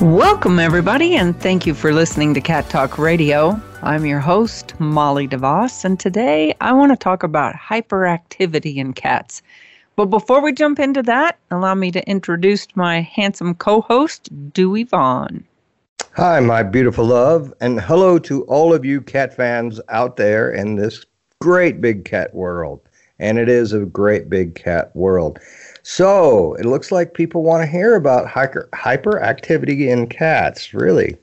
Welcome, everybody, and thank you for listening to Cat Talk Radio. I'm your host, Molly DeVoss, and today I want to talk about hyperactivity in cats. But before we jump into that, allow me to introduce my handsome co host, Dewey Vaughn. Hi, my beautiful love, and hello to all of you cat fans out there in this great big cat world. And it is a great big cat world. So it looks like people want to hear about hyper, hyperactivity in cats, really.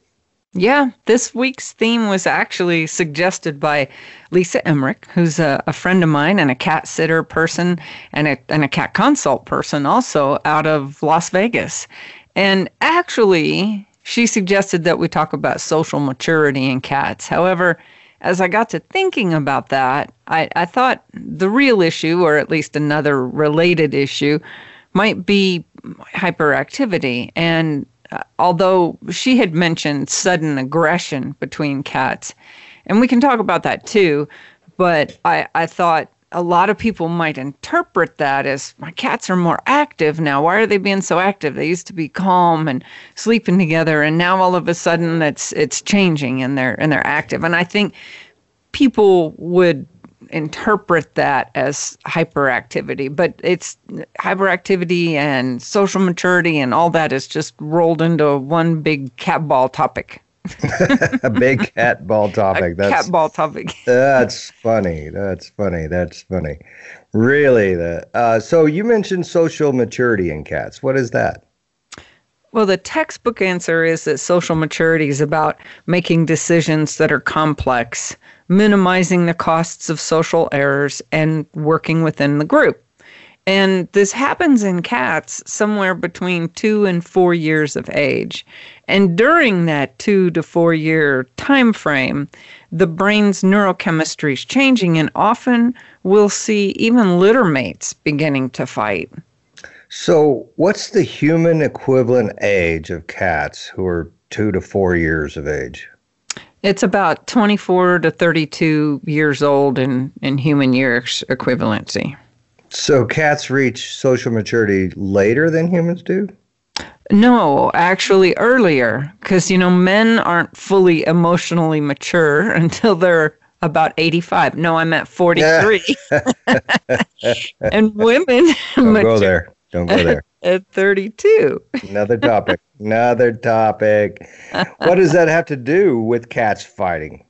Yeah, this week's theme was actually suggested by Lisa Emmerich, who's a, a, friend of mine and a cat sitter person and a, and a cat consult person also out of Las Vegas. And actually, she suggested that we talk about social maturity in cats. However, as I got to thinking about that, I, I thought the real issue, or at least another related issue, might be hyperactivity. And uh, although she had mentioned sudden aggression between cats, and we can talk about that too, but I, I thought a lot of people might interpret that as my cats are more active now. Why are they being so active? They used to be calm and sleeping together, and now all of a sudden it's it's changing and they're and they're active. And I think people would interpret that as hyperactivity, but it's hyperactivity and social maturity and all that is just rolled into one big cat ball topic. a big cat ball topic. That's cat ball topic. that's funny. That's funny. That's funny. Really, the uh, so you mentioned social maturity in cats. What is that? Well, the textbook answer is that social maturity is about making decisions that are complex, minimizing the costs of social errors, and working within the group. And this happens in cats somewhere between two and four years of age. And during that two to four year time frame, the brain's neurochemistry is changing, and often we'll see even litter mates beginning to fight. So, what's the human equivalent age of cats who are two to four years of age? It's about 24 to 32 years old in, in human years equivalency. So cats reach social maturity later than humans do? No, actually earlier, because, you know, men aren't fully emotionally mature until they're about 85. No, I'm at 43. and women Don't go there. Don't go there. At 32. Another topic. Another topic. What does that have to do with cats fighting?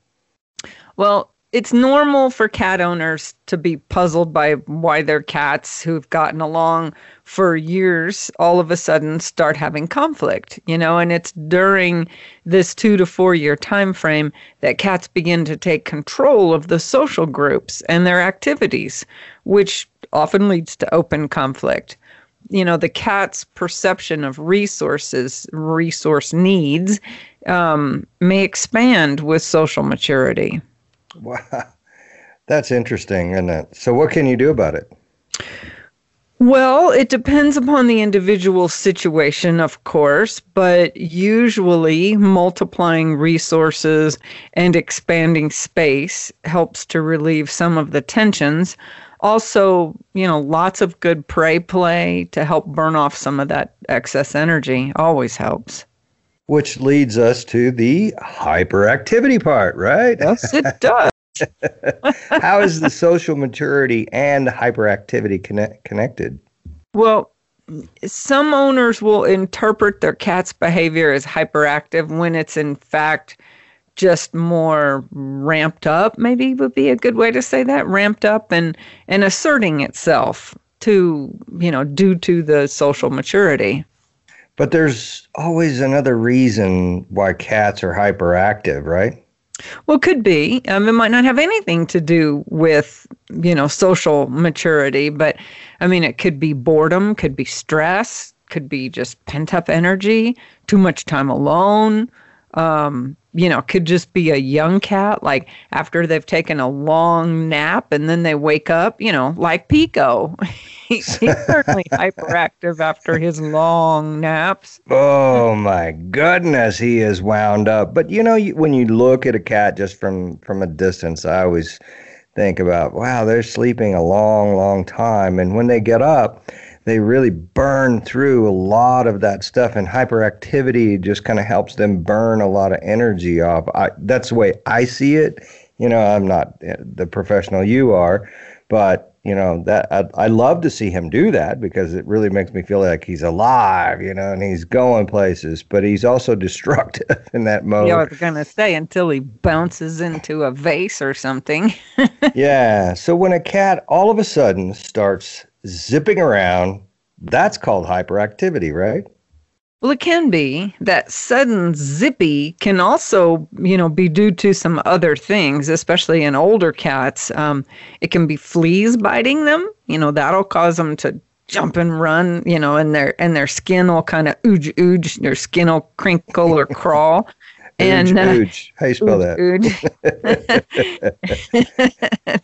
Well, it's normal for cat owners to be puzzled by why their cats who've gotten along for years all of a sudden start having conflict you know and it's during this 2 to 4 year time frame that cats begin to take control of the social groups and their activities which often leads to open conflict. You know the cat's perception of resources resource needs um, may expand with social maturity Wow. That's interesting, isn't it? So, what can you do about it? Well, it depends upon the individual situation, of course, but usually multiplying resources and expanding space helps to relieve some of the tensions. Also, you know, lots of good prey play to help burn off some of that excess energy always helps which leads us to the hyperactivity part, right? Yes, it does. How is the social maturity and hyperactivity connect- connected? Well, some owners will interpret their cat's behavior as hyperactive when it's in fact just more ramped up maybe would be a good way to say that ramped up and and asserting itself to you know due to the social maturity but there's always another reason why cats are hyperactive, right? Well, could be. Um, it might not have anything to do with, you know, social maturity, but I mean, it could be boredom, could be stress, could be just pent up energy, too much time alone. Um, you know, could just be a young cat, like after they've taken a long nap and then they wake up, you know, like Pico. he's certainly hyperactive after his long naps. Oh my goodness, he is wound up. But you know, when you look at a cat just from from a distance, I always think about, wow, they're sleeping a long, long time, and when they get up they really burn through a lot of that stuff and hyperactivity just kind of helps them burn a lot of energy off. I, that's the way i see it. You know i'm not eh, the professional you are but you know that I, I love to see him do that because it really makes me feel like he's alive you know and he's going places but he's also destructive in that mode yeah i was gonna say until he bounces into a vase or something. Yeah so when a cat all of a sudden starts zipping around, that's called hyperactivity, right? Well, it can be. That sudden zippy can also, you know, be due to some other things, especially in older cats. Um, it can be fleas biting them. You know, that'll cause them to jump and run. You know, and their and their skin will kind of ooge ooge. Their skin will crinkle or crawl. And uh, ooge. How you spell ooge, that?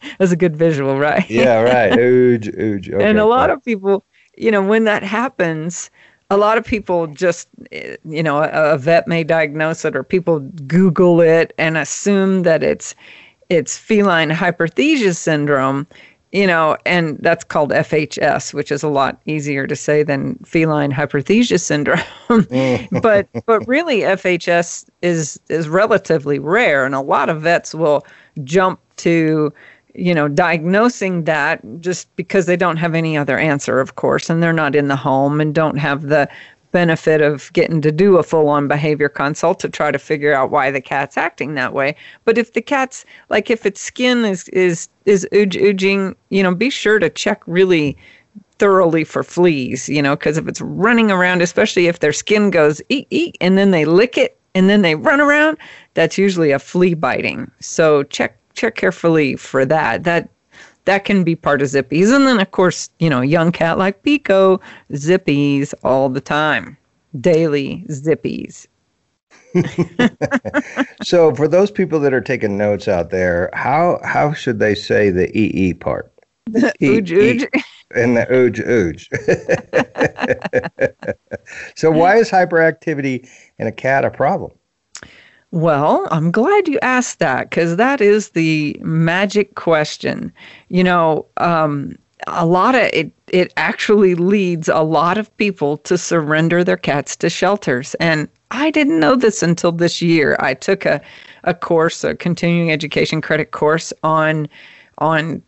That's a good visual, right? yeah, right. Ooge, ooge. Okay, and a lot of people, you know, when that happens, a lot of people just, eh, you know, a, a vet may diagnose it, or people Google it and assume that it's it's feline hyperesthesia syndrome you know, and that's called FHS, which is a lot easier to say than feline hyperesthesia syndrome. Mm. but but really, FHS is is relatively rare, and a lot of vets will jump to you know diagnosing that just because they don't have any other answer of course and they're not in the home and don't have the benefit of getting to do a full on behavior consult to try to figure out why the cat's acting that way. But if the cat's like if its skin is is is ooge you know, be sure to check really thoroughly for fleas, you know, because if it's running around, especially if their skin goes eek eek and then they lick it and then they run around, that's usually a flea biting. So check check carefully for that. That that can be part of zippies. And then, of course, you know, young cat like Pico, zippies all the time, daily zippies. so, for those people that are taking notes out there, how how should they say the ee part? Ooge ooge. And the ooge ooge. so, why is hyperactivity in a cat a problem? Well, I'm glad you asked that because that is the magic question. You know, um, a lot of it, it actually leads a lot of people to surrender their cats to shelters. And I didn't know this until this year. I took a, a course, a continuing education credit course on on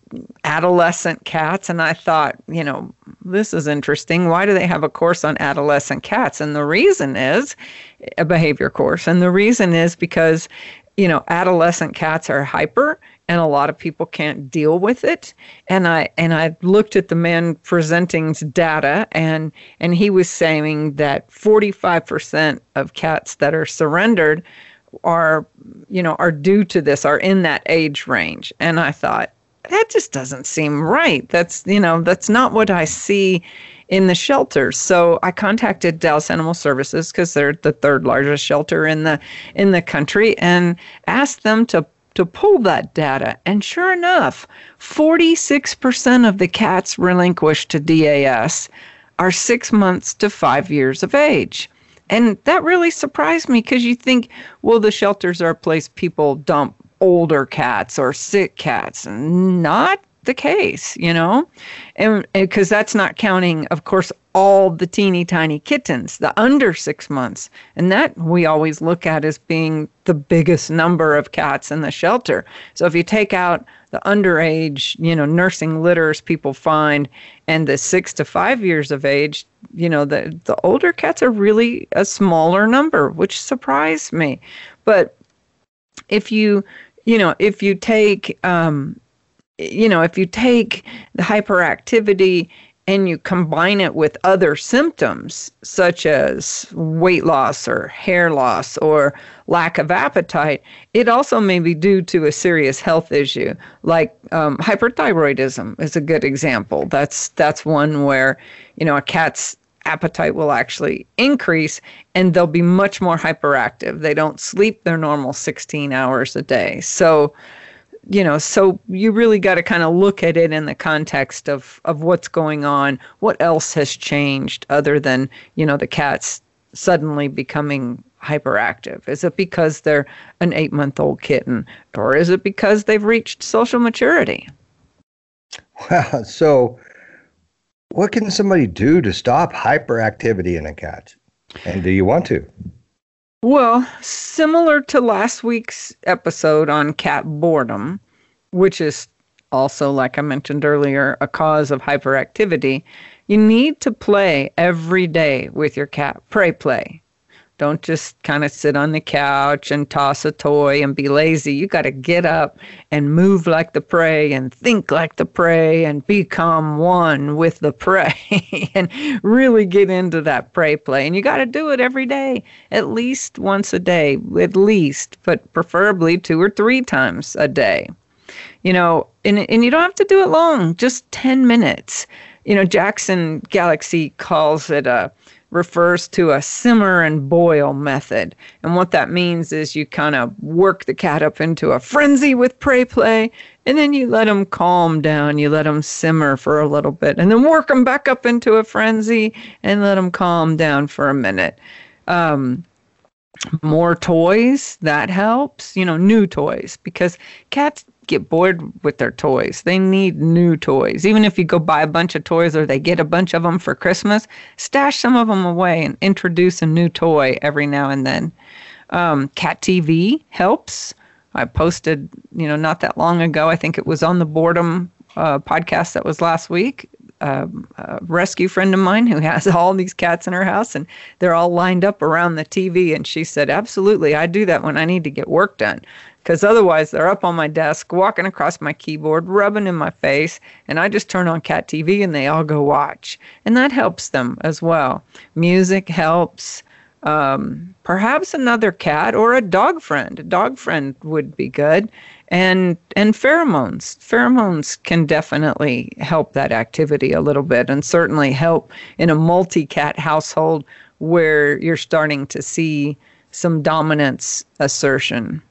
adolescent cats and I thought, you know, this is interesting. Why do they have a course on adolescent cats? And the reason is a behavior course. And the reason is because, you know, adolescent cats are hyper and a lot of people can't deal with it. And I and I looked at the man presenting's data and and he was saying that 45% of cats that are surrendered are you know are due to this are in that age range and i thought that just doesn't seem right. That's, you know, that's not what I see in the shelters. So I contacted Dallas Animal Services because they're the third largest shelter in the in the country and asked them to to pull that data. And sure enough, 46% of the cats relinquished to DAS are 6 months to 5 years of age. And that really surprised me because you think, well, the shelters are a place people dump older cats or sick cats. Not the case, you know? And because that's not counting, of course, all the teeny tiny kittens, the under six months. And that we always look at as being the biggest number of cats in the shelter. So if you take out the underage, you know, nursing litters people find and the six to five years of age, you know, the, the older cats are really a smaller number, which surprised me. But if you you know, if you take, um, you know, if you take the hyperactivity and you combine it with other symptoms such as weight loss or hair loss or lack of appetite, it also may be due to a serious health issue, like um, hyperthyroidism is a good example. That's that's one where you know a cat's appetite will actually increase and they'll be much more hyperactive. They don't sleep their normal 16 hours a day. So, you know, so you really got to kind of look at it in the context of of what's going on. What else has changed other than, you know, the cats suddenly becoming hyperactive? Is it because they're an 8-month-old kitten or is it because they've reached social maturity? Well, so what can somebody do to stop hyperactivity in a cat? And do you want to? Well, similar to last week's episode on cat boredom, which is also, like I mentioned earlier, a cause of hyperactivity, you need to play every day with your cat. Prey play. Don't just kind of sit on the couch and toss a toy and be lazy. You got to get up and move like the prey and think like the prey and become one with the prey and really get into that prey play. And you got to do it every day, at least once a day, at least, but preferably two or three times a day. You know, and, and you don't have to do it long, just 10 minutes. You know, Jackson Galaxy calls it a refers to a simmer and boil method. And what that means is you kind of work the cat up into a frenzy with prey play, and then you let them calm down. You let them simmer for a little bit, and then work them back up into a frenzy and let them calm down for a minute. Um, more toys that helps you know new toys because cats get bored with their toys. They need new toys. Even if you go buy a bunch of toys or they get a bunch of them for Christmas, stash some of them away and introduce a new toy every now and then. Um, Cat TV helps. I posted, you know, not that long ago. I think it was on the boredom uh, podcast that was last week. Um, a rescue friend of mine who has all these cats in her house and they're all lined up around the TV. And she said, Absolutely, I do that when I need to get work done because otherwise they're up on my desk, walking across my keyboard, rubbing in my face, and I just turn on cat TV and they all go watch. And that helps them as well. Music helps. Um, perhaps another cat or a dog friend. A dog friend would be good. And and pheromones. Pheromones can definitely help that activity a little bit and certainly help in a multi-cat household where you're starting to see some dominance assertion.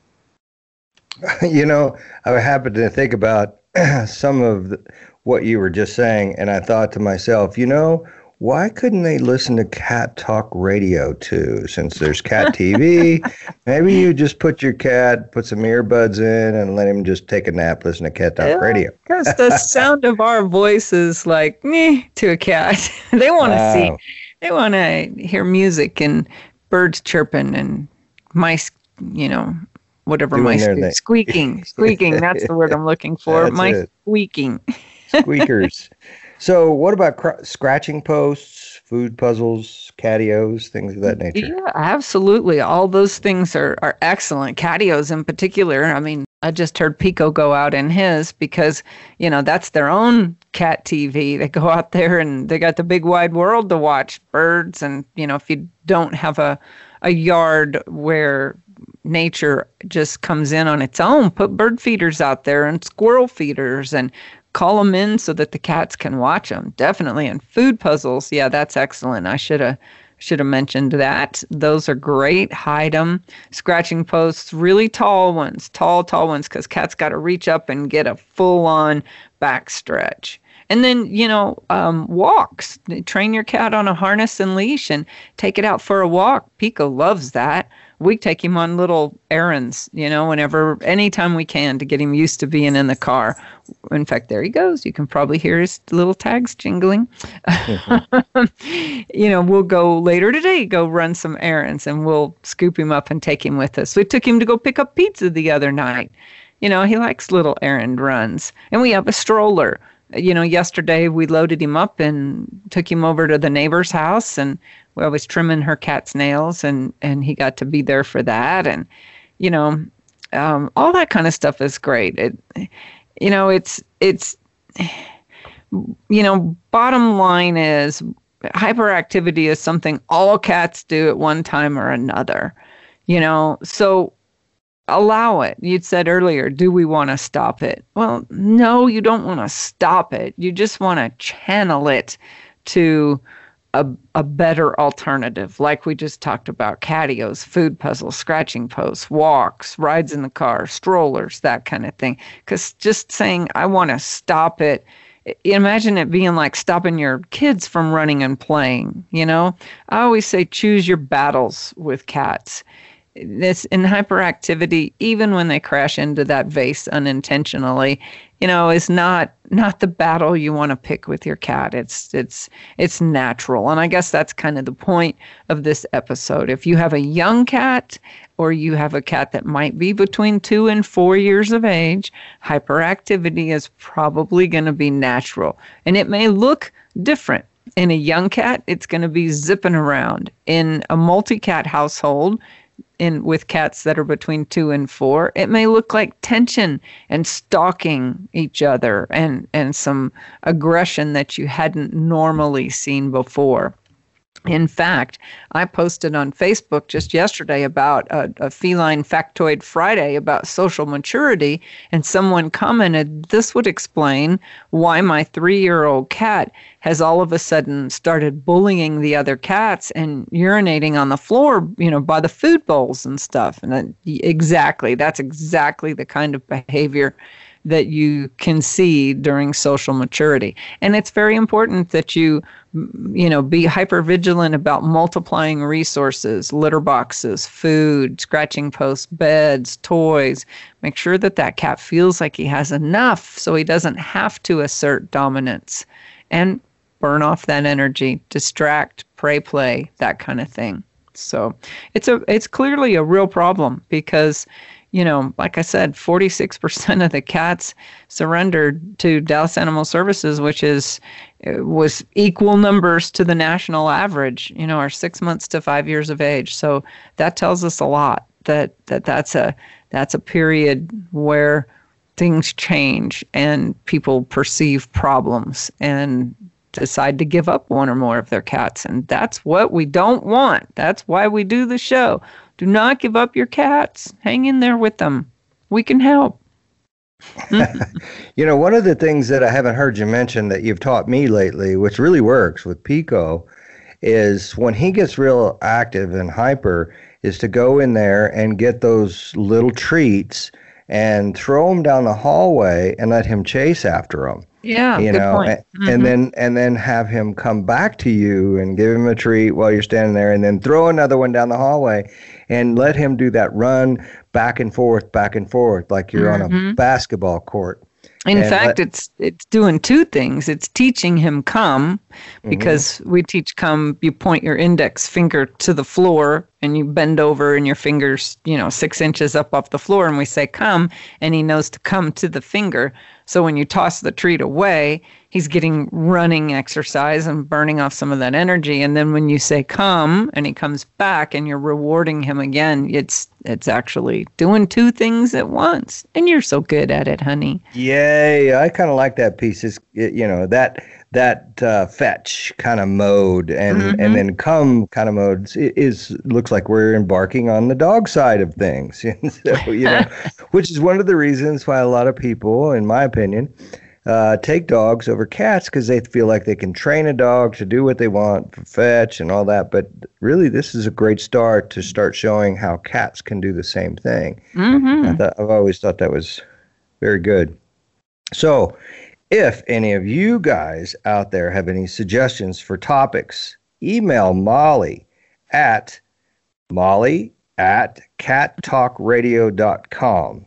You know, I happened to think about some of the, what you were just saying, and I thought to myself, you know, why couldn't they listen to cat talk radio too? Since there's cat TV, maybe you just put your cat, put some earbuds in, and let him just take a nap, listen to cat talk yeah, radio. Because the sound of our voices, like me to a cat, they want to wow. see, they want to hear music and birds chirping and mice, you know, whatever my squeaking, squeaking. That's the word I'm looking for. my it. squeaking. Squeakers. So, what about cr- scratching posts, food puzzles, catios, things of that nature? Yeah, absolutely. All those things are, are excellent. Catios, in particular. I mean, I just heard Pico go out in his because, you know, that's their own cat TV. They go out there and they got the big wide world to watch birds. And, you know, if you don't have a, a yard where nature just comes in on its own. Put bird feeders out there and squirrel feeders and call them in so that the cats can watch them. Definitely. And food puzzles, yeah, that's excellent. I should have should have mentioned that. Those are great. Hide them. Scratching posts, really tall ones, tall, tall ones, because cats got to reach up and get a full on back stretch. And then, you know, um, walks. Train your cat on a harness and leash and take it out for a walk. Pico loves that we take him on little errands, you know, whenever, anytime we can to get him used to being in the car. In fact, there he goes. You can probably hear his little tags jingling. you know, we'll go later today, go run some errands, and we'll scoop him up and take him with us. We took him to go pick up pizza the other night. You know, he likes little errand runs. And we have a stroller you know, yesterday we loaded him up and took him over to the neighbor's house and I was trimming her cat's nails, and and he got to be there for that, and you know, um, all that kind of stuff is great. It, you know, it's it's, you know, bottom line is hyperactivity is something all cats do at one time or another. You know, so allow it. You'd said earlier, do we want to stop it? Well, no, you don't want to stop it. You just want to channel it to a, a better alternative, like we just talked about catios, food puzzles, scratching posts, walks, rides in the car, strollers, that kind of thing. Because just saying, I want to stop it, imagine it being like stopping your kids from running and playing. You know, I always say choose your battles with cats this in hyperactivity even when they crash into that vase unintentionally you know is not not the battle you want to pick with your cat. It's it's it's natural. And i guess that's kind of the point of this episode. If you have a young cat or you have a cat that might be between 2 and 4 years of age hyperactivity is probably going to be natural. And it may look different. In a young cat, it's going to be zipping around. In a multi cat household, in with cats that are between two and four, it may look like tension and stalking each other and, and some aggression that you hadn't normally seen before. In fact, I posted on Facebook just yesterday about a, a, feline factoid Friday about social maturity, and someone commented this would explain why my three year old cat has all of a sudden started bullying the other cats and urinating on the floor, you know, by the food bowls and stuff. And exactly, that's exactly the kind of behavior that you can see during social maturity. And it's very important that you, mm, you know, be hyper vigilant about multiplying resources, litter boxes, food, scratching posts, beds, toys. Make sure that that cat feels like he has enough so he doesn't have to assert dominance. And burn off that energy, distract, prey play, that kind of thing. So it's a it's clearly a real problem because you know, like I said, 46% of the cats surrendered to Dallas Animal Services, which is uh, was equal numbers to the national average. You know, are six months to five years of age. So that tells us a lot. That that that's a that's a period where things change and people perceive problems and decide to give up one or more of their cats. And that's what we don't want. That's why we do the show. Do not give up your cats. Hang in there with them. We can help. you know, one of the things that I haven't heard you mention that you've taught me lately, which really works with Pico, is when he gets real active and hyper, is to go in there and get those little treats and throw them down the hallway and let him chase after them. Yeah, you know, and, mm-hmm. and, then and then have him come back to you and give him a treat while you're standing there, and then throw another one down the hallway, and let him do that run back and forth, back and forth, like you're mm-hmm. on a mm-hmm. basketball court. In and fact, let, it's it's doing two things. It's teaching him come mm-hmm. because mm-hmm. we teach come. You point your index finger to the floor and you bend over and your fingers, you know, six inches up off the floor, and we say come, and he knows to come to the finger. So when you toss the treat away, he's getting running exercise and burning off some of that energy. And then when you say come and he comes back and you're rewarding him again, it's it's actually doing two things at once. And you're so good at it, honey. Yay. I kind of like that piece. Is you know, that that uh, fetch kind of mode and mm-hmm. and then come kind of modes is, is, looks like we're embarking on the dog side of things so you know which is one of the reasons why a lot of people in my opinion uh, take dogs over cats because they feel like they can train a dog to do what they want for fetch and all that but really this is a great start to start showing how cats can do the same thing mm-hmm. I have always thought that was very good so if any of you guys out there have any suggestions for topics, email Molly at molly at cattalkradio.com.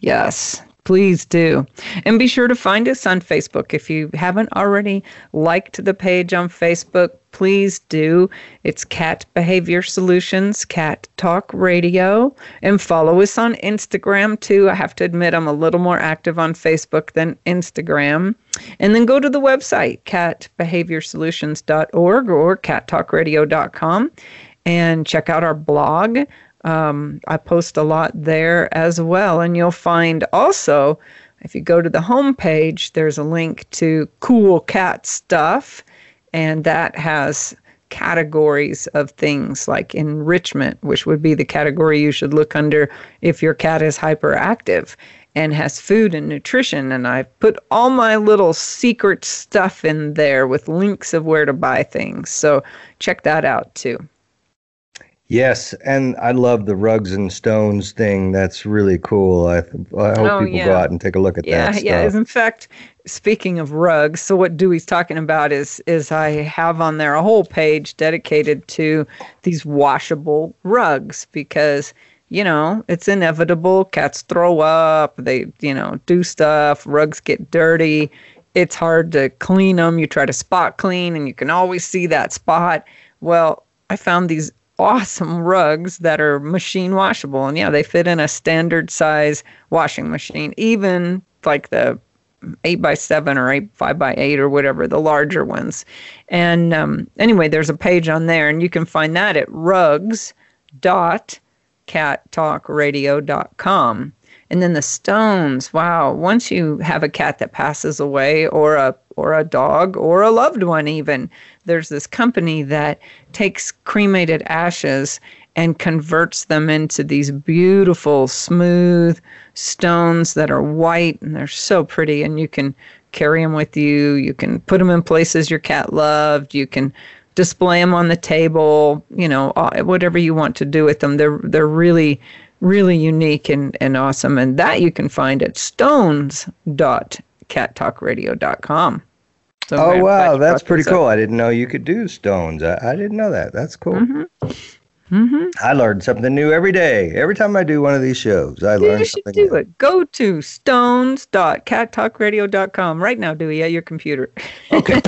Yes, please do. And be sure to find us on Facebook. If you haven't already liked the page on Facebook, please do. It's Cat Behavior Solutions, Cat Talk Radio, and follow us on Instagram too. I have to admit, I'm a little more active on Facebook than Instagram. And then go to the website, catbehaviorsolutions.org or cattalkradio.com, and check out our blog. Um, I post a lot there as well. And you'll find also, if you go to the homepage, there's a link to cool cat stuff and that has categories of things like enrichment, which would be the category you should look under if your cat is hyperactive. and has food and nutrition. And I've put all my little secret stuff in there with links of where to buy things. So check that out too. Yes, and I love the rugs and stones thing. That's really cool. I, I hope oh, people yeah. go out and take a look at yeah, that. Yeah, yeah. In fact, speaking of rugs, so what Dewey's talking about is is I have on there a whole page dedicated to these washable rugs because you know it's inevitable. Cats throw up. They you know do stuff. Rugs get dirty. It's hard to clean them. You try to spot clean, and you can always see that spot. Well, I found these awesome rugs that are machine washable. And yeah, they fit in a standard size washing machine, even like the eight by seven or eight five by eight or whatever the larger ones and um, anyway there's a page on there and you can find that at rugs dot cattalkradio.com and then the stones wow once you have a cat that passes away or a or a dog or a loved one even there's this company that takes cremated ashes and converts them into these beautiful, smooth stones that are white and they're so pretty. And you can carry them with you. You can put them in places your cat loved. You can display them on the table. You know, whatever you want to do with them. They're they're really really unique and, and awesome. And that you can find at stones.cattalkradio.com. So oh wow, that's pretty cool. Up. I didn't know you could do stones. I, I didn't know that. That's cool. Mm-hmm. Mm-hmm. I learn something new every day. Every time I do one of these shows, I learn you something do new. it. Go to stones.cattalkradio.com right now, Dewey, at your computer. Okay.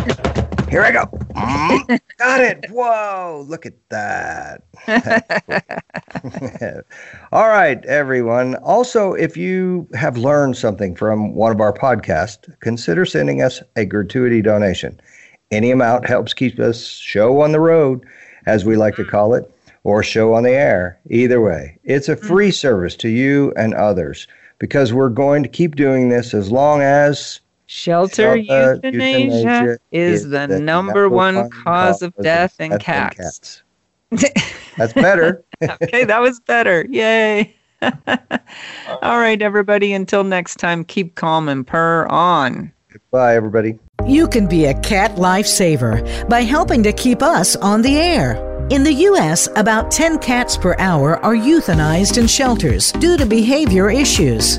Here I go. Mm, got it. Whoa, look at that. All right, everyone. Also, if you have learned something from one of our podcasts, consider sending us a gratuity donation. Any amount helps keep us show on the road, as we like to call it, or show on the air. Either way, it's a free service to you and others because we're going to keep doing this as long as Shelter euthanasia, euthanasia is, is the, the, number, number one, one cause, of death in cats. cats. That's better. okay, that was better. Yay. All right, everybody. Until next time, keep calm and purr on. Bye, everybody. You can be a cat lifesaver by helping to keep us on the air. In the U.S., about 10 cats per hour are euthanized in shelters due to behavior issues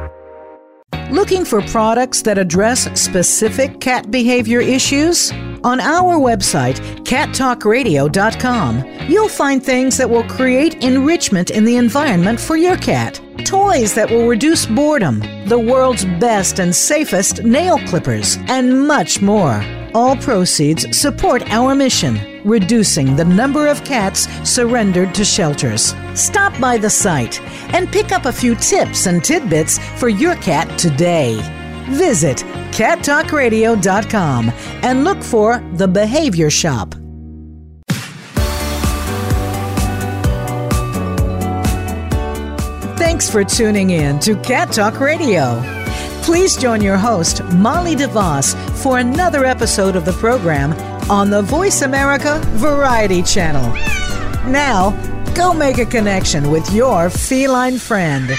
Looking for products that address specific cat behavior issues? On our website, cattalkradio.com, you'll find things that will create enrichment in the environment for your cat. Toys that will reduce boredom, the world's best and safest nail clippers, and much more. All proceeds support our mission, reducing the number of cats surrendered to shelters. Stop by the site and pick up a few tips and tidbits for your cat today. Visit cattalkradio.com and look for The Behavior Shop. Thanks for tuning in to Cat Talk Radio. Please join your host, Molly DeVoss, for another episode of the program on the Voice America Variety Channel. Now, go make a connection with your feline friend.